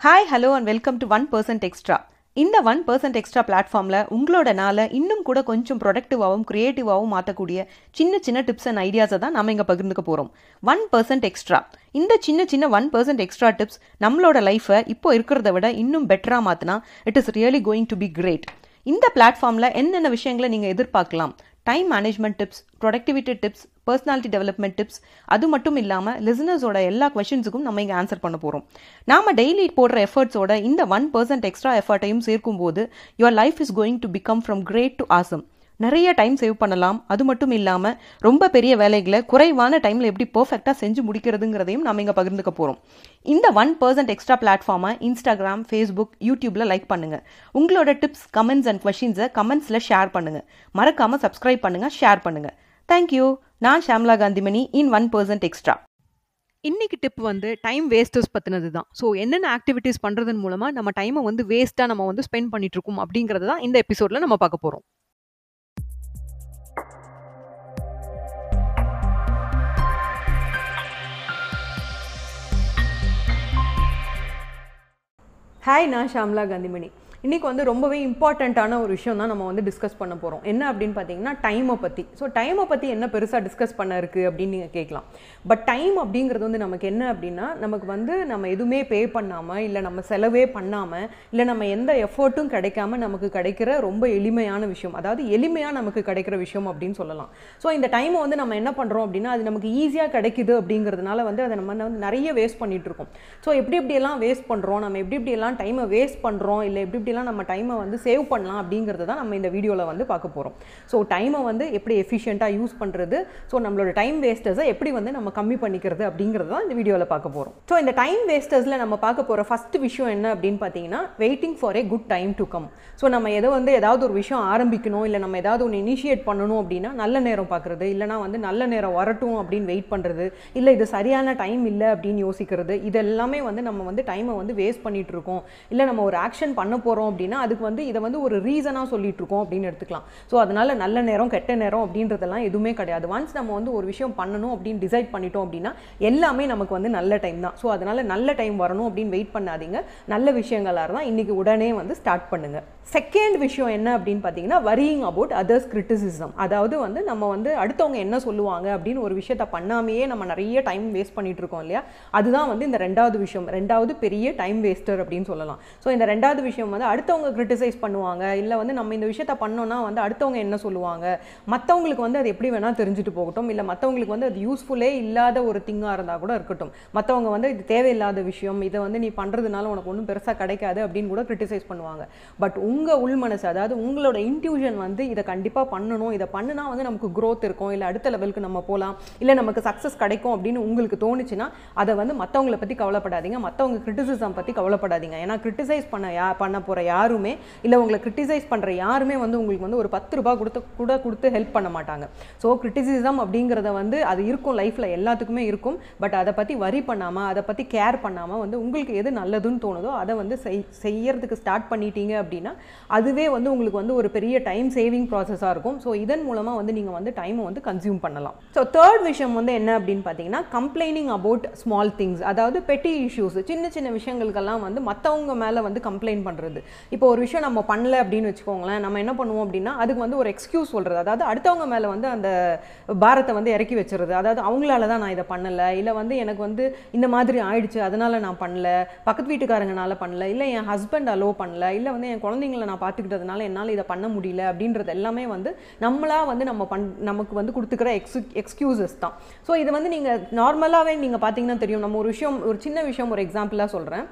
Hi hello and welcome to one percent extra இந்த one percent extra பிளாட்ஃபார்மில் உங்களோட நாளை இன்னும் கூட கொஞ்சம் ப்ரொடக்டிவாகவும் க்ரியேட்டிவாகவும் மாற்றக்கூடிய சின்ன சின்ன டிப்ஸ் அண்ட் ஐடியாஸை தான் நம்ம இங்கே பகிர்ந்துக்க போகிறோம் ஒன் பர்சன்ட் எக்ஸ்ட்ரா இந்த சின்ன சின்ன ஒன் பர்சன்ட் எக்ஸ்ட்ரா டிப்ஸ் நம்மளோட லைஃப்பை இப்போ இருக்கிறத விட இன்னும் பெட்டராக மாற்றினா it is really going to be great இந்த பிளாட்ஃபார்மில் என்னென்ன விஷயங்களை நீங்கள் எதிர்பார்க்கலாம்? Time management tips productivity tips personality development tips அது மட்டும் இல்லாமல் லிசனர்ஸோட எல்லா கொஷின்ஸுக்கும் நம்ம இங்கே ஆன்சர் பண்ண போகிறோம் நாம டெய்லி போடுற எஃபர்ட்ஸோட இந்த ஒன் பர்சன்ட் எக்ஸ்ட்ரா எஃபர்ட்டையும் சேர்க்கும்போது your life is going to become from great to awesome நிறைய டைம் சேவ் பண்ணலாம். அது மட்டும் இல்லாமல் ரொம்ப பெரிய வேலைகளை குறைவான டைமில் எப்படி பர்ஃபெக்டாக செஞ்சு முடிக்கிறதுங்கிறதையும் நம்ம இங்கே பகிர்ந்துக்க போகிறோம் இந்த ஒன் பர்சன்ட் எக்ஸ்ட்ரா பிளாட்ஃபார்மை இன்ஸ்டாகிராம் ஃபேஸ்புக் யூடியூப்பில் லைக் பண்ணுங்கள் உங்களோட டிப்ஸ் கமெண்ட்ஸ் அண்ட் கொஷின்ஸை கமெண்ட்ஸில் ஷேர் பண்ணுங்கள் மறக்காமல் சப்ஸ்கிரைப் பண்ணுங்கள் ஷேர் பண்ணுங்கள் தேங்க்யூ நான் Shamla Kanthimani in one percent extra இன்னைக்கு டிப் வந்து டைம் வேஸ்டர்ஸ் பற்றினது தான் ஸோ என்னென்ன ஆக்டிவிட்டீஸ் பண்ணுறதன் மூலமாக நம்ம டைமை வந்து வேஸ்ட்டாக நம்ம வந்து ஸ்பெண்ட் பண்ணிகிட்ருக்கோம் இருக்கோம் அப்படிங்கிறது தான் இந்த எபிசோடில் நம்ம பார்க்க போகிறோம் ஹாய் நான் ஷாம்லா காந்திமணி. இன்றைக்கி வந்து ரொம்பவே இம்பார்ட்டண்ட்டான ஒரு விஷயம் தான் நம்ம வந்து டிஸ்கஸ் பண்ண போகிறோம் என்ன அப்படின்னு பார்த்தீங்கன்னா டைமை பற்றி ஸோ டைமை பற்றி என்ன பெருசாக டிஸ்கஸ் பண்ண இருக்குது அப்படின்னு நீங்கள் கேட்கலாம் பட் டைம் அப்படிங்கிறது வந்து நமக்கு என்ன அப்படின்னா நமக்கு வந்து நம்ம எதுவுமே பே பண்ணாமல் இல்லை நம்ம செலவே பண்ணாமல் இல்லை நம்ம எந்த எஃபர்ட்டும் கிடைக்காம நமக்கு கிடைக்கிற ரொம்ப எளிமையான விஷயம். அதாவது எளிமையாக நமக்கு கிடைக்கிற விஷயம் அப்படின்னு சொல்லலாம். ஸோ இந்த டைமை வந்து நம்ம என்ன பண்ணுறோம் அப்படின்னா அது நமக்கு ஈஸியாக கிடைக்குது அப்படிங்கிறதுனால வந்து அதை நம்ம வந்து நிறைய வேஸ்ட் பண்ணிகிட்ருக்கோம் இருக்கோம். ஸோ எப்படி எப்படியெல்லாம் வேஸ்ட் பண்ணுறோம் நம்ம எப்படி எப்படியெல்லாம் டைமை வேஸ்ட் பண்ணுறோம் இல்லை எப்படி எப்படிலாம் நம்ம டைமை வந்து சேவ் பண்ணலாம் அப்படிங்கிறத தான் நம்ம இந்த வீடியோவில் வந்து பார்க்க போகிறோம் ஸோ டைமை வந்து எப்படி எஃபிஷியண்ட்டாக யூஸ் பண்ணுறது ஸோ நம்மளோட டைம் வேஸ்டர்ஸை எப்படி வந்து நம்ம கம்மி பண்ணிக்கிறது அப்படிங்கிறது தான் இந்த வீடியோவில் பார்க்க போகிறோம் ஸோ இந்த டைம் வேஸ்டர்ஸில் நம்ம பார்க்க போகிற ஃபஸ்ட் விஷயம் என்ன அப்படின்னு பார்த்தீங்கன்னா waiting for a good time to come so நம்ம எதை வந்து ஏதாவது ஒரு விஷயம் ஆரம்பிக்கணும் இல்லை நம்ம ஏதாவது ஒன்று இனிஷியேட் பண்ணணும் அப்படின்னா நல்ல நேரம் பார்க்குறது இல்லைனா வந்து நல்ல நேரம் வரட்டும் அப்படின்னு வெயிட் பண்ணுறது இல்லை இது சரியான டைம் இல்லை அப்படின்னு யோசிக்கிறது இதெல்லாமே வந்து நம்ம வந்து டைமை வந்து வேஸ்ட் பண்ணிட்டு இருக்கோம். இல்லை நம்ம ஒரு ஆக்ஷன் பண்ண போகிறோம் அப்படின்னா அதுக்கு வந்து இதை வந்து ஒரு ரீசனாக சொல்லிட்டு இருக்கோம் அப்படின்னு எடுத்துக்கலாம். ஸோ அதனால நல்ல நேரம் கெட்ட நேரம் அப்படின்றதெல்லாம் எதுவுமே கிடையாது. ஒன்ஸ் நம்ம வந்து ஒரு விஷயம் பண்ணணும் அப்படின்னு டிசைட் பண்ணிட்டோம் அப்படின்னா எல்லாமே நமக்கு வந்து நல்ல டைம் தான். ஸோ அதனால நல்ல டைம் வரணும் அப்படின்னு வெயிட் பண்ணாதீங்க. நல்ல விஷயங்களாக இருந்தால் இன்னைக்கு உடனே வந்து ஸ்டார்ட் பண்ணுங்க. செகண்ட் விஷயம் என்ன அப்படின்னு பார்த்தீங்கன்னா வரியிங் அபவுட் அதர்ஸ் கிரிட்டிசிசம் அதாவது வந்து நம்ம வந்து அடுத்தவங்க என்ன சொல்லுவாங்க அப்படின்னு ஒரு விஷயத்த பண்ணாமையே நம்ம நிறைய டைம் வேஸ்ட் பண்ணிட்டு இருக்கோம் இல்லையா? அதுதான் வந்து இந்த ரெண்டாவது விஷயம். ரெண்டாவது பெரிய டைம் வேஸ்டர் அப்படின்னு சொல்லலாம். ஸோ இந்த ரெண்டாவது விஷயம் வந்து அடுத்தவங்க கிரிட்டிசைஸ் பண்ணுவாங்க. இல்லை வந்து நம்ம இந்த விஷயத்த பண்ணோம்னா வந்து அடுத்தவங்க என்ன சொல்லுவாங்க? மற்றவங்களுக்கு வந்து அது எப்படி வேணால் தெரிஞ்சுட்டு போகட்டும். இல்லை மற்றவங்களுக்கு வந்து அது யூஸ்ஃபுல்லே இல்லாத ஒரு திங்காக இருந்தால் கூட இருக்கட்டும். மற்றவங்க வந்து இது தேவையில்லாத விஷயம். இதை வந்து நீ பண்ணுறதுனால உனக்கு ஒன்றும் பெருசாக கிடைக்காது அப்படின்னு கூட கிரிட்டிசைஸ் பண்ணுவாங்க. பட் உங்கள் உள் மனசு அதாவது உங்களோட இன்ட்யூஷன் வந்து இதை கண்டிப்பாக பண்ணணும். இதை பண்ணுனா வந்து நமக்கு க்ரோத் இருக்கும். இல்லை அடுத்த லெவலுக்கு நம்ம போகலாம் இல்லை நமக்கு சக்ஸஸ் கிடைக்கும் அப்படின்னு உங்களுக்கு தோணுச்சுன்னா அதை வந்து மற்றவங்கள பற்றி கவலைப்படாதீங்க. மற்றவங்க கிரிட்டிசிசம் பற்றி கவலைப்படாதீங்க. ஏன்னா கிரிட்டிசைஸ் பண்ண யா பண்ண போகிற யாருமே இல்லை உங்களை கிரிட்டிசைஸ் பண்ணுற யாருமே வந்து உங்களுக்கு வந்து ஒரு பத்து ரூபாய் கொடுத்து கூட கொடுத்து ஹெல்ப் பண்ண மாட்டாங்க. ஸோ கிரிட்டிசிசம் அப்படிங்கிறத வந்து அது இருக்கும் லைஃப்பில் எல்லாத்துக்குமே இருக்கும். பட் அதை பற்றி வரி பண்ணாமல் அதை பற்றி கேர் பண்ணாமல் வந்து உங்களுக்கு எது நல்லதுன்னு தோணுதோ அதை வந்து செய் செய்யறதுக்கு ஸ்டார்ட் பண்ணிட்டீங்க அப்படின்னா அதுவே வந்து உங்களுக்கு வந்து ஒரு பெரிய டைம் சேவிங் ப்ராசஸாக இருக்கும். ஸோ இதன் மூலமாக வந்து நீங்கள் வந்து டைமை வந்து கன்சியூம் பண்ணலாம். ஸோ தேர்ட் விஷயம் வந்து என்ன அப்படின்னு பார்த்தீங்கன்னா கம்ப்ளைனிங் அபவுட் ஸ்மால் திங்ஸ் அதாவது பெட்டி இஷ்யூஸ் சின்ன சின்ன விஷயங்களுக்கெல்லாம் வந்து மற்றவங்க மேலே வந்து கம்ப்ளைண்ட் பண்ணுறது இப்போ ஒரு விஷயம் நம்ம பண்ணல அப்படின்னு வச்சுக்கோங்களேன் நம்ம என்ன பண்ணுவோம் அப்படின்னா அதுக்கு வந்து ஒரு எக்ஸ்கியூஸ் சொல்கிறது அதாவது அடுத்தவங்க மேலே வந்து அந்த பாரத்தை வந்து இறக்கி வச்சுருது. அதாவது அவங்களால தான் நான் இதை பண்ணலை இல்லை வந்து எனக்கு வந்து இந்த மாதிரி ஆயிடுச்சு அதனால நான் பண்ணல பக்கத்து வீட்டுக்காரங்கனால பண்ணல இல்லை என் ஹஸ்பண்ட் அலோ பண்ணல இல்லை வந்து என் குழந்தைங்கள நான் பார்த்துக்கிட்டதுனால என்னால் இதை பண்ண முடியல அப்படின்றது எல்லாமே வந்து நம்மளாக வந்து நம்ம பண் நமக்கு வந்து கொடுத்துக்கிற எக்ஸ் எக்ஸ்கியூசஸ் தான். ஸோ இது வந்து நீங்கள் நார்மலாகவே நீங்கள் பார்த்தீங்கன்னா தெரியும். நம்ம ஒரு விஷயம் ஒரு சின்ன விஷயம் ஒரு எக்ஸாம்பிளாக சொல்கிறேன்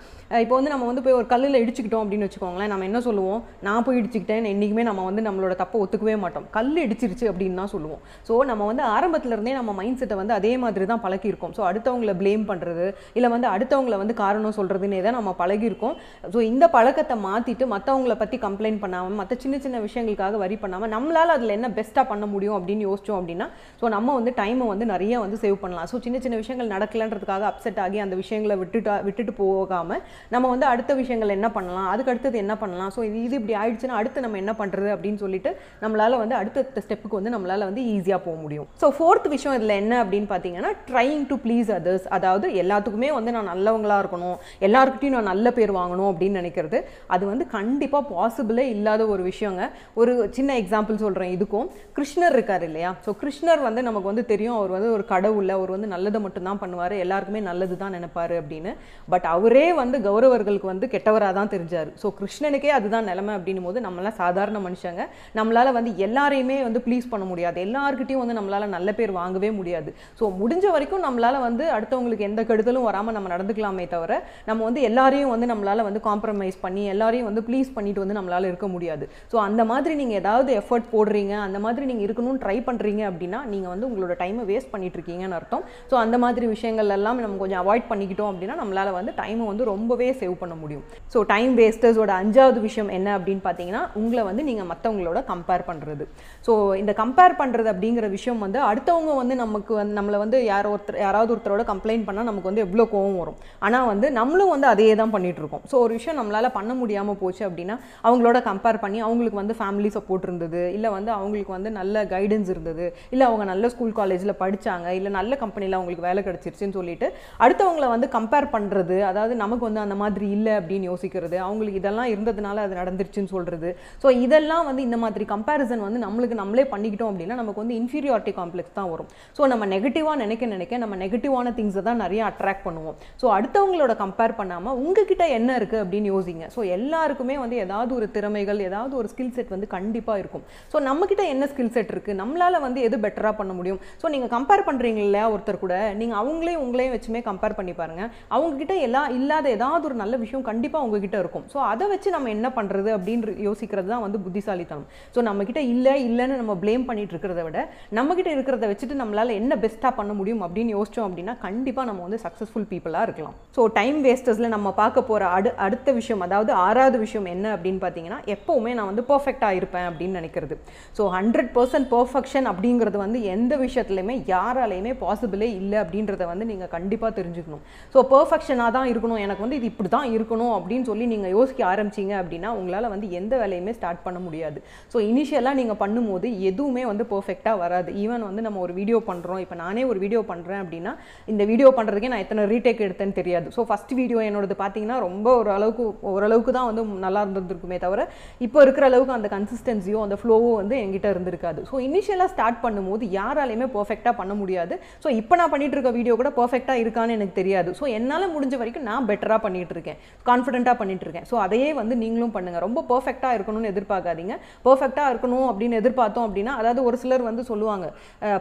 இப்போ வந்து நம்ம வந்து போய் ஒரு கல்லில் இடிச்சுக்கிட்டோம் அப்படின்னு வச்சுக்கோங்களேன் நம்ம என்ன சொல்லுவோம்? நான் போய் இடிச்சுக்கிட்டேன் என்றைக்குமே நம்ம வந்து நம்மளோட தப்பை ஒத்துக்கவே மாட்டோம். கல் இடிச்சிருச்சு அப்படின்னு தான் சொல்லுவோம். ஸோ நம்ம வந்து ஆரம்பத்தில் இருந்தே நம்ம மைண்ட் செட்டை வந்து அதே மாதிரி தான் பழகியிருக்கோம். ஸோ அடுத்தவங்கள ப்ளேம் பண்ணுறது இல்லை வந்து அடுத்தவங்கள வந்து காரணம் சொல்கிறதுனே தான் நம்ம பழகியிருக்கோம். ஸோ இந்த பழக்கத்தை மாற்றிட்டு மற்றவங்கள பற்றி கம்ப்ளைண்ட் பண்ணாமல் மற்ற சின்ன சின்ன விஷயங்களுக்காக வரி பண்ணாமல் நம்மளால் அதில் என்ன பெஸ்ட்டாக பண்ண முடியும் அப்படின்னு யோசிச்சோம் அப்படின்னா ஸோ நம்ம வந்து டைமை வந்து நிறைய வந்து சேவ் பண்ணலாம். ஸோ சின்ன சின்ன விஷயங்கள் நடக்கலன்றதுக்காக அப்செட் ஆகி அந்த விஷயங்களை விட்டுட்டா விட்டுட்டு போகாமல் நம்ம வந்து அடுத்த விஷயங்கள் என்ன பண்ணலாம்? அதுக்கு அடுத்தது என்ன பண்ணலாம்? ஸோ இது இது இப்படி ஆயிடுச்சுன்னா அடுத்து நம்ம என்ன பண்ணுறது அப்படின்னு சொல்லிட்டு நம்மளால் வந்து அடுத்த ஸ்டெப்புக்கு வந்து நம்மளால் வந்து ஈஸியாக போக முடியும். ஸோ ஃபோர்த் விஷயம் இதில் என்ன அப்படின்னு பார்த்தீங்கன்னா ட்ரைங் டு ப்ளீஸ் அதர்ஸ் அதாவது எல்லாத்துக்குமே வந்து நான் நல்லவங்களா இருக்கணும். எல்லாருக்கிட்டையும் நான் நல்ல பேர் வாங்கணும் அப்படின்னு நினைக்கிறது. அது வந்து கண்டிப்பாக பாசிபிளே இல்லாத ஒரு விஷயங்க. ஒரு சின்ன எக்ஸாம்பிள் சொல்கிறேன் இதுக்கும் கிருஷ்ணர் இருக்கார் இல்லையா? ஸோ கிருஷ்ணர் வந்து நமக்கு வந்து தெரியும். அவர் வந்து ஒரு கடவுள். அவர் வந்து நல்லதை மட்டும்தான் பண்ணுவார். எல்லாருக்குமே நல்லது தான் நினைப்பாரு அப்படின்னு. பட் அவரே வந்து கௌரவர்களுக்கு வந்து கெட்டவராக தான் தெரிஞ்சார். ஸோ கிருஷ்ணனுக்கே அதுதான் நிலமை அப்படின்னும் போது நம்மளாம் சாதாரண மனுஷங்க. நம்மளால் வந்து எல்லாரையுமே வந்து ப்ளீஸ் பண்ண முடியாது. எல்லாருக்கிட்டையும் வந்து நம்மளால் நல்ல பேர் வாங்கவே முடியாது. ஸோ முடிஞ்ச வரைக்கும் நம்மளால வந்து அடுத்தவங்களுக்கு எந்த கெடுதலும் வராமல் நம்ம நடந்துக்கலாமே தவிர நம்ம வந்து எல்லாரையும் வந்து நம்மளால் வந்து காம்ப்ரமைஸ் பண்ணி எல்லாரையும் வந்து ப்ளீஸ் பண்ணிட்டு வந்து நம்மளால இருக்க முடியாது. ஸோ அந்த மாதிரி நீங்கள் ஏதாவது எஃபர்ட் போடுறீங்க அந்த மாதிரி நீங்கள் இருக்கணும்னு ட்ரை பண்ணுறீங்க அப்படின்னா நீங்கள் வந்து உங்களோட டைமை வேஸ்ட் பண்ணிட்டு இருக்கீங்கன்னு அர்த்தம். ஸோ அந்த மாதிரி விஷயங்கள் எல்லாம் நம்ம கொஞ்சம் அவாய்ட் பண்ணிக்கிட்டோம் அப்படின்னா நம்மளால் வந்து டைமை வந்து ரொம்பவே சேவ் பண்ண முடியும். ஸோ டைம் வேஸ்டர்ஸோட அஞ்சாவது விஷயம் என்ன அப்படின்னு பார்த்தீங்கன்னா உங்களை வந்து நீங்கள் மற்றவங்களோட கம்பேர் பண்ணுறது ஸோ இந்த கம்பேர் பண்ணுறது அப்படிங்கிற விஷயம் வந்து அடுத்தவங்க வந்து நமக்கு வந்து நம்மளை வந்து யாரோ ஒருத்தர் யாராவது ஒருத்தரோட கம்ப்ளைண்ட் பண்ணால் நமக்கு வந்து எவ்வளோ கோவம் வரும். ஆனால் வந்து நம்மளும் வந்து அதே தான் பண்ணிகிட்ருக்கோம் ஸோ ஒரு விஷயம் நம்மளால் பண்ண முடியாமல் போச்சு அப்படின்னா அவங்களோட கம்பேர் பண்ணி அவங்களுக்கு வந்து ஃபேமிலி சப்போர்ட் இருந்தது இல்லை வந்து அவங்களுக்கு வந்து நல்ல கைடன்ஸ் இருந்தது இல்லை அவங்க நல்ல ஸ்கூல் காலேஜில் படித்தாங்க இல்லை நல்ல கம்பெனியில் அவங்களுக்கு வேலை கிடச்சிருச்சுன்னு சொல்லிட்டு அடுத்தவங்களை வந்து கம்பேர் பண்ணுறது அதாவது நமக்கு வந்து அந்த மாதிரி இல்லை அப்படின்னு யோசிக்கிறது அவங்களுக்கு இதெல்லாம் இதெல்லாம் இருந்ததுனால அது நடந்துருச்சுன்னு சொல்கிறது ஸோ இதெல்லாம் வந்து இந்த மாதிரி கம்பேரிசன் வந்து நம்மளுக்கு நம்மளே பண்ணிக்கிட்டோம் அப்படின்னா நமக்கு வந்து இன்ஃபீரியாரிட்டி காம்ப்ளெக்ஸ் தான் வரும். ஸோ நம்ம நெகட்டிவாக நினைக்க நினைக்க நம்ம நெகட்டிவான திங்ஸை தான் நிறைய அட்ராக்ட் பண்ணுவோம். ஸோ அடுத்தவங்களோட கம்பேர் பண்ணாமல் உங்ககிட்ட என்ன இருக்குது அப்படின்னு யோசிங்க. ஸோ எல்லாருக்குமே வந்து ஏதாவது ஒரு திறமைகள் ஏதாவது ஒரு ஸ்கில் செட் வந்து கண்டிப்பாக இருக்கும். ஸோ நம்மக்கிட்ட என்ன ஸ்கில் செட் இருக்குது நம்மளால் வந்து எது பெட்டராக பண்ண முடியும்? ஸோ நீங்கள் கம்பேர் பண்ணுறீங்க இல்லையா ஒருத்தர் கூட நீங்கள் அவங்களையும் உங்களையும் வச்சுமே கம்பேர் பண்ணி பாருங்கள் அவங்கக்கிட்ட எல்லா இல்லாத ஏதாவது ஒரு நல்ல விஷயம் கண்டிப்பாக உங்ககிட்ட இருக்கும். ஸோ அதை வச்சு நம்ம என்ன பண்ணுறது அப்படின்னு யோசிக்கிறது தான் வந்து புத்திசாலித்தனம். ஸோ நம்மக்கிட்ட இல்லை இல்லைன்னு நம்ம ப்ளேம் பண்ணிட்டு இருக்கிறத விட நம்மக்கிட்ட இருக்கிறத வச்சுட்டு நம்மளால் என்ன பெஸ்ட்டாக பண்ண முடியும் அப்படின்னு யோசிச்சோம் அப்படின்னா கண்டிப்பாக நம்ம வந்து சக்ஸஸ்ஃபுல் பீப்புளாக இருக்கலாம். ஸோ டைம் வேஸ்டர்ஸில் நம்ம பார்க்க போகிற அடு அடுத்த விஷயம் அதாவது ஆறாவது விஷயம் என்ன அப்படின்னு பார்த்தீங்கன்னா எப்போவுமே நான் வந்து பர்ஃபெக்டாக இருப்பேன் அப்படின்னு நினைக்கிறது. ஸோ ஹண்ட்ரட் பர்சன்ட் பர்ஃபெக்ஷன் அப்படிங்கிறது வந்து எந்த விஷயத்துலையுமே யாராலையுமே பாசிபிளே இல்லை அப்படின்றத வந்து நீங்கள் கண்டிப்பாக தெரிஞ்சுக்கணும். ஸோ பர்ஃபெக்ஷனாக தான் இருக்கணும். எனக்கு வந்து இது இப்படி தான் இருக்கணும் அப்படின்னு சொல்லி நீங்கள் யோசிக்க ஆரம்பிச்சீங்க அப்படின்னா உங்களால் வந்து எந்த வேலையுமே ஸ்டார்ட் பண்ண முடியாது. ஸோ இனிஷியலாக நீங்கள் பண்ணும்போது எதுவுமே வந்து பர்ஃபெக்டாக வராது. ஈவன் வந்து நம்ம ஒரு வீடியோ பண்ணுறோம் இப்போ நானே ஒரு வீடியோ பண்ணுறேன் அப்படின்னா இந்த வீடியோ பண்ணுறதுக்கே நான் எத்தனை ரீடேக் எடுத்தேன்னு தெரியாது. ஸோ ஃபஸ்ட் வீடியோ என்னோடது பார்த்தீங்கன்னா ரொம்ப ஒரு அளவுக்கு ஓரளவுக்கு தான் வந்து நல்லா இருந்திருக்குமே தவிர இப்போ இருக்கிற அளவுக்கு அந்த கன்சிஸ்டன்சியோ அந்த ஃப்ளோவோ வந்து என்கிட்ட இருந்திருக்காது. ஸோ இனிஷியலாக ஸ்டார்ட் பண்ணும்போது யாராலையுமே பர்ஃபெக்டாக பண்ண முடியாது. ஸோ இப்போ நான் பண்ணிட்டு இருக்க வீடியோ கூட பர்ஃபெக்டாக இருக்கான்னு எனக்கு தெரியாது. ஸோ என்னால் முடிஞ்ச வரைக்கும் நான் பெட்டராக பண்ணிட்டு இருக்கேன் கான்ஃபிடென்ட்டாக பண்ணிட்டு இருக்கேன் ஸோ அதையே வந்து நீங்களும் பண்ணுங்க. ரொம்ப பர்ஃபெக்டாக இருக்கணும்னு எதிர்பார்க்காதீங்க. பர்ஃபெக்டாக இருக்கணும் அப்படின்னு எதிர்பார்த்தோம் அப்படின்னா அதாவது ஒரு சிலர் வந்து சொல்லுவாங்க அஹ்,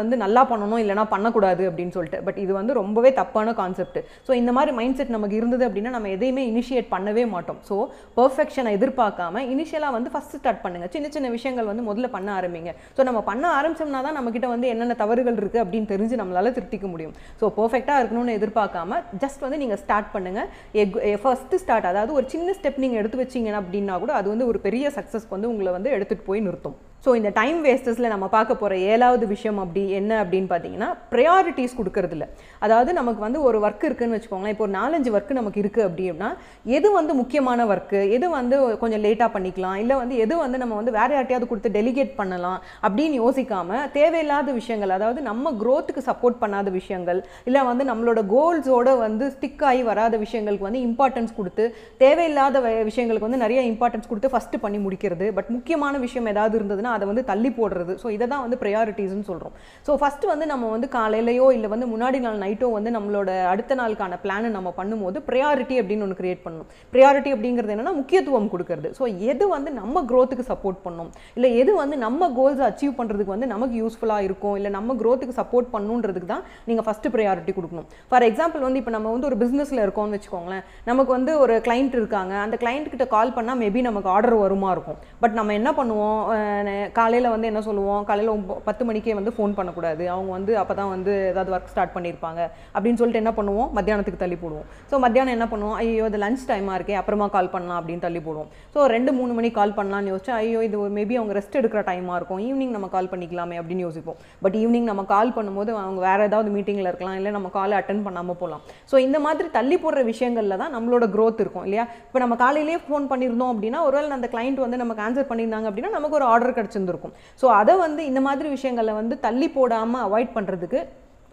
வந்து நல்லா பண்ணணும் இல்லைனா பண்ணக்கூடாது அப்படின்னு சொல்லிட்டு. பட் இது வந்து ரொம்பவே தப்பான கான்செப்ட் ஸோ இந்த மாதிரி மைண்ட் செட் நமக்கு இருந்தது அப்படின்னா நம்ம எதையுமே இனிஷியேட் பண்ணவே மாட்டோம். ஸோ பர்ஃபெக்ஷனை எதிர்பார்க்காம இனிஷியலாக வந்து ஃபஸ்ட் ஸ்டார்ட் பண்ணுங்க. சின்ன சின்ன விஷயங்கள் வந்து முதல்ல பண்ண ஆரம்பிங்க. ஸோ நம்ம பண்ண ஆரம்பிச்சோம்னா தான் நம்மக்கிட்ட வந்து என்னென்ன தவறுகள் இருக்குது அப்படின்னு தெரிஞ்சு நம்மளால திருத்திக்க முடியும். ஸோ பர்ஃபெக்டாக இருக்கணும்னு எதிர்பார்க்காம ஜஸ்ட் வந்து நீங்கள் ஸ்டார்ட் பண்ணுங்க. ஃபர்ஸ்ட் ஸ்டார்ட் அதாவது ஒரு சின்ன ஸ்டெப் நீங்கள் எடுத்து வச்சிங்கன்னா அப்படின்னா கூட அது வந்து ஒரு பெரிய சக்ஸஸ்க்கு வந்து உங்களை வந்து எடுத்துகிட்டு போய் நிறுத்தும். ஸோ இந்த டைம் வேஸ்டஸில் நம்ம பார்க்க போகிற ஏழாவது விஷயம் அப்படி என்ன அப்படின்னு பார்த்தீங்கன்னா ப்ரையாரிட்டிஸ் கொடுக்கறதில்ல. அதாவது நமக்கு வந்து ஒரு ஒர்க் இருக்குதுன்னு வச்சுக்கோங்களேன். இப்போ ஒரு நாலஞ்சு ஒர்க்கு நமக்கு இருக்குது அப்படின்னா எது வந்து முக்கியமான ஒர்க்கு எது வந்து கொஞ்சம் லேட்டாக பண்ணிக்கலாம்? இல்லை வந்து எது வந்து நம்ம வந்து வேறு யார்ட்டையாவது கொடுத்து டெலிகேட் பண்ணலாம்? அப்படின்னு யோசிக்காமல் தேவையில்லாத விஷயங்கள் அதாவது நம்ம க்ரோத்துக்கு சப்போர்ட் பண்ணாத விஷயங்கள் இல்லை வந்து நம்மளோட கோல்ஸோட வந்து ஸ்டிக் ஆகி வராத விஷயங்களுக்கு வந்து இம்பார்ட்டன்ஸ் கொடுத்து தேவையில்லாத விஷயங்களுக்கு வந்து நிறைய இம்பார்ட்டன்ஸ் கொடுத்து ஃபஸ்ட்டு பண்ணி முடிக்கிறது. பட் முக்கியமான விஷயம் ஏதாவது இருந்ததுன்னா அதை வந்து தள்ளி போடுறது. ஸோ இதை தான் வந்து ப்ரையாரிட்டிஸ்னு சொல்கிறோம் ஸோ ஃபஸ்ட்டு வந்து நம்ம வந்து காலையிலையோ இல்லை வந்து முன்னாடி நாள் நைட்டோ வந்து நம்மளோட அடுத்த நாளுக்கான பிளானை நம்ம பண்ணும்போது ப்ரையாரிட்டி அப்படின்னு ஒன்று கிரியேட் பண்ணணும். ப்ரையாரிட்டி அப்படிங்கிறது என்னன்னா முக்கியத்துவம் கொடுக்கறது. ஸோ எது வந்து நம்ம க்ரோத்துக்கு சப்போர்ட் பண்ணும்? இல்லை எது வந்து நம்ம கோல்ஸ் அச்சீவ் பண்ணுறதுக்கு வந்து நமக்கு யூஸ்ஃபுல்லாக இருக்கும்? இல்லை நம்ம க்ரோத்துக்கு சப்போர்ட் பண்ணுன்றதுக்கு தான் நீங்கள் ஃபர்ஸ்ட் ப்ரையாரிட்டி கொடுக்கணும். ஃபார் எக்ஸாம்பிள் வந்து இப்போ நம்ம வந்து ஒரு பிஸ்னஸில் இருக்கோம்னு வச்சுக்கோங்களேன். நமக்கு வந்து ஒரு கிளைண்ட் இருக்காங்க. அந்த கிளைண்ட் கிட்ட கால் பண்ணால் மேபி நமக்கு ஆர்டர் வருமா இருக்கும். பட் நம்ம என்ன பண்ணுவோம்? காலையில் வந்து என்ன சொல்லுவோம்? காலையில் பத்து மணிக்கே வந்து ஃபோன் பண்ணக்கூடாது. அவங்க வந்து அப்போ தான் வந்து ஏதாவது ஒர்க் ஸ்டார்ட் பண்ணியிருப்பாங்க அப்படின்னு சொல்லிட்டு என்ன பண்ணுவோம்? மத்தியானத்துக்கு தள்ளி போடுவோம். ஸோ மத்தியானம் என்ன பண்ணுவோம்? ஐயோ இது லஞ்ச் டைமாக இருக்கே அப்புறமா கால் பண்ணலாம் அப்படின்னு தள்ளி போடுவோம். ஸோ ரெண்டு மூணு மணிக்கு கால் பண்ணலாம்னு யோசிச்சு ஐயோ இது ஒரு மேபி அவங்க ரெஸ்ட் எடுக்கிற டைமாக இருக்கும். ஈவினிங் நம்ம கால் பண்ணிக்கலாமே அப்படின்னு யோசிப்போம். பட் ஈவினிங் நம்ம கால் பண்ணும்போது அவங்க வேறு ஏதாவது மீட்டிங்கில் இருக்கலாம். இல்லை நம்ம காலை அட்டன் பண்ணாமல் போகலாம் ஸோ இந்த மாதிரி தள்ளி போடுற விஷயங்களில் தான் நம்மளோட க்ரோத் இருக்கும் இல்லையா? இப்போ நம்ம காலையிலேயே ஃபோன் பண்ணியிருந்தோம் அப்படின்னா ஒருவேளை அந்த கிளைண்ட் வந்து நமக்கு ஆன்சர் பண்ணியிருந்தாங்க அப்படின்னா நமக்கு ஒரு ஆர்டர் கிடச்சிருந்துருக்கும் ஸோ அதை வந்து இந்த மாதிரி விஷயங்களை வந்து தள்ளி போடாமல் அவாய்ட் பண்ணுறதுக்கு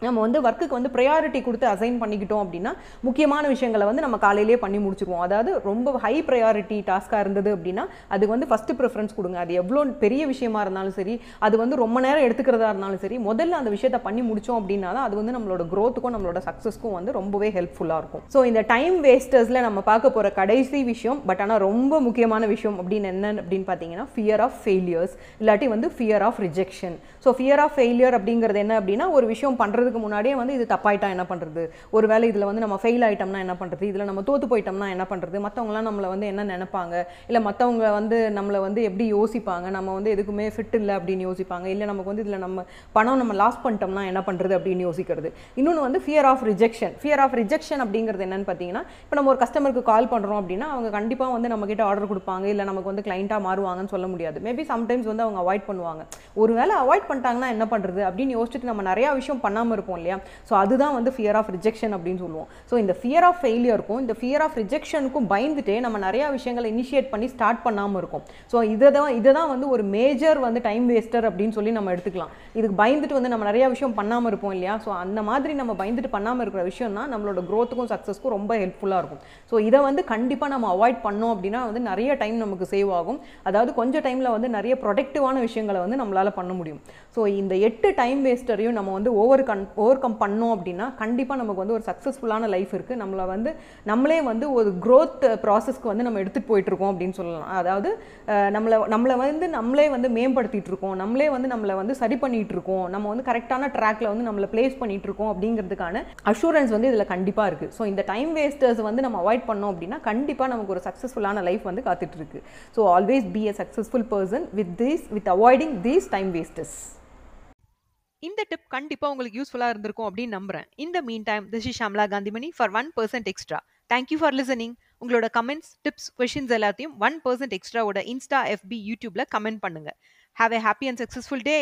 நம்ம வந்து ஒர்க்குக்கு வந்து ப்ரையாரிட்டி கொடுத்து அசைன் பண்ணிக்கிட்டோம் அப்படின்னா முக்கியமான விஷயங்களை வந்து நம்ம காலையிலேயே பண்ணி முடிச்சிருவோம். அதாவது ரொம்ப ஹை ப்ரையாரிட்டி டாஸ்க்காக இருந்தது அப்படின்னா அதுக்கு வந்து ஃபஸ்ட்டு ப்ரிஃபரன்ஸ் கொடுங்க. அது எவ்வளோ பெரிய விஷயமா இருந்தாலும் சரி அது வந்து ரொம்ப நேரம் எடுத்துக்கிறதா இருந்தாலும் சரி முதல்ல அந்த விஷயத்தை பண்ணி முடித்தோம் அப்படின்னா தான் அது வந்து நம்மளோட க்ரோத்துக்கும் நம்மளோட சக்ஸஸ்க்கும் வந்து ரொம்பவே ஹெல்ப்ஃபுல்லாக இருக்கும். ஸோ இந்த டைம் வேஸ்டர்ஸில் நம்ம பார்க்க போகிற கடைசி விஷயம் பட் ஆனால் ரொம்ப முக்கியமான விஷயம் அப்படின்னு என்ன அப்படின்னு பார்த்தீங்கன்னா ஃபியர் ஆஃப் ஃபெயிலியர்ஸ் இல்லாட்டி வந்து fear of rejection so fear of failure அப்படிங்கிறது என்ன அப்படின்னா ஒரு விஷயம் பண்ணுறது பண்ணுறதுக்கு முன்னாடியே வந்து இது தப்பாயிட்டா என்ன பண்ணுறது ஒரு வேளை இதில் வந்து நம்ம ஃபெயில் ஆயிட்டோம்னா என்ன பண்ணுறது இதில் நம்ம தோற்று போயிட்டோம்னா என்ன பண்ணுறது மற்றவங்களாம் நம்மளை வந்து என்ன நினைப்பாங்க? இல்லை மற்றவங்க வந்து நம்மளை வந்து எப்படி யோசிப்பாங்க? நம்ம வந்து எதுக்குமே ஃபிட் இல்லை அப்படின்னு யோசிப்பாங்க. இல்லை நமக்கு வந்து இதில் நம்ம பணம் நம்ம லாஸ் பண்ணிட்டோம்னா என்ன பண்ணுறது அப்படின்னு யோசிக்கிறது. இன்னொன்று வந்து fear of rejection fear of rejection அப்படிங்கிறது என்னன்னு பார்த்தீங்கன்னா இப்போ நம்ம ஒரு கஸ்டமருக்கு கால் பண்ணுறோம் அப்படின்னா அவங்க கண்டிப்பாக வந்து நம்மக்கிட்ட ஆர்டர் கொடுப்பாங்க. இல்லை நமக்கு வந்து கிளைண்ட்டாக மாறுவாங்கன்னு சொல்ல முடியாது. மேபி சம்டைம்ஸ் வந்து அவங்க அவாய்ட் பண்ணுவாங்க. ஒருவேளை அவாய்ட் பண்ணிட்டாங்கன்னா என்ன பண்ணுறது அப்படின்னு யோசிச்சுட்டு நம்ம நிறையா விஷயம் பண்ணாமல் இருக்கும் இல்லையா? ஸோ அதுதான் வந்து ஃபியர் ஆஃப் ரிஜெக்ஷன் அப்படின்னு சொல்லுவோம். ஸோ இந்த ஃபியர் ஆஃப் ஃபெயிலியருக்கும் இந்த ஃபியர் ஆஃப் ரிஜெக்ஷனுக்கும் பயந்துட்டே நம்ம நிறையா விஷயங்களை இனிஷியேட் பண்ணி ஸ்டார்ட் பண்ணாமல் இருக்கும். ஸோ இதை தான் இதை தான் வந்து ஒரு மேஜர் வந்து டைம் வேஸ்டர் அப்படின்னு சொல்லி நம்ம எடுத்துக்கலாம். இதுக்கு பயந்துட்டு வந்து நம்ம நிறையா விஷயம் பண்ணாமல் இருப்போம் இல்லையா? ஸோ அந்த மாதிரி நம்ம பயந்துட்டு பண்ணாமல் இருக்கிற விஷயம் தான் நம்மளோட க்ரோத்துக்கும் சக்ஸஸ்க்கும் ரொம்ப ஹெல்ப்ஃபுல்லாக இருக்கும். ஸோ இதை வந்து கண்டிப்பாக நம்ம அவாய்ட் பண்ணோம் அப்படின்னா வந்து நிறைய டைம் நமக்கு சேவ் ஆகும். அதாவது கொஞ்சம் டைமில் வந்து நிறைய ப்ரொடக்டிவான விஷயங்களை வந்து நம்மளால் பண்ண முடியும். ஸோ இந்த எட்டு டைம் வேஸ்டரையும் நம்ம வந்து ஓவர் கன் ஓவர் கம் பண்ணோம் அப்படின்னா கண்டிப்பாக நமக்கு வந்து ஒரு சக்ஸஸ்ஃபுல்லான லைஃப் இருக்குது நம்மளை வந்து நம்மளே வந்து ஒரு க்ரோத் ப்ராசஸ்க்கு வந்து நம்ம எடுத்துகிட்டு போயிட்டுருக்கோம் அப்படின்னு சொல்லலாம். அதாவது நம்மளை நம்மளை வந்து நம்மளே வந்து மேம்படுத்திட்டு இருக்கோம். நம்மளே வந்து நம்மளை வந்து சரி பண்ணிகிட்டு இருக்கோம். நம்ம வந்து கரெக்டான ட்ராக்ல வந்து நம்மளை பிளேஸ் பண்ணிகிட்டு இருக்கோம் அப்படிங்கிறதுக்கான அஷூரன்ஸ் வந்து இதில் கண்டிப்பாக இருக்குது ஸோ இந்த டைம் வேஸ்டர்ஸ் வந்து நம்ம அவாய்ட் பண்ணோம் அப்படின்னா கண்டிப்பாக நமக்கு ஒரு சக்ஸஸ்ஃபுல்லான லைஃப் வந்து காத்துட்டு இருக்கு. So always be a successful person with this with avoiding these time wasters இந்த டிப் கண்டிப்பா உங்களுக்கு யூஸ்ஃபுல்லா இருந்திருக்கும் அப்படின்னு நம்புறேன். இந்த mean time this is Shamla Kanthimani for one percent extra thank you for listening உங்களோட கமெண்ட்ஸ் டிப்ஸ் கொஷின்ஸ் எல்லாத்தையும் ஒன் பர்சன்ட் எக்ஸ்ட்ராவோட இன்ஸ்டா எஃபி யூடியூப்ல கமெண்ட் பண்ணுங்க. Have a happy and successful day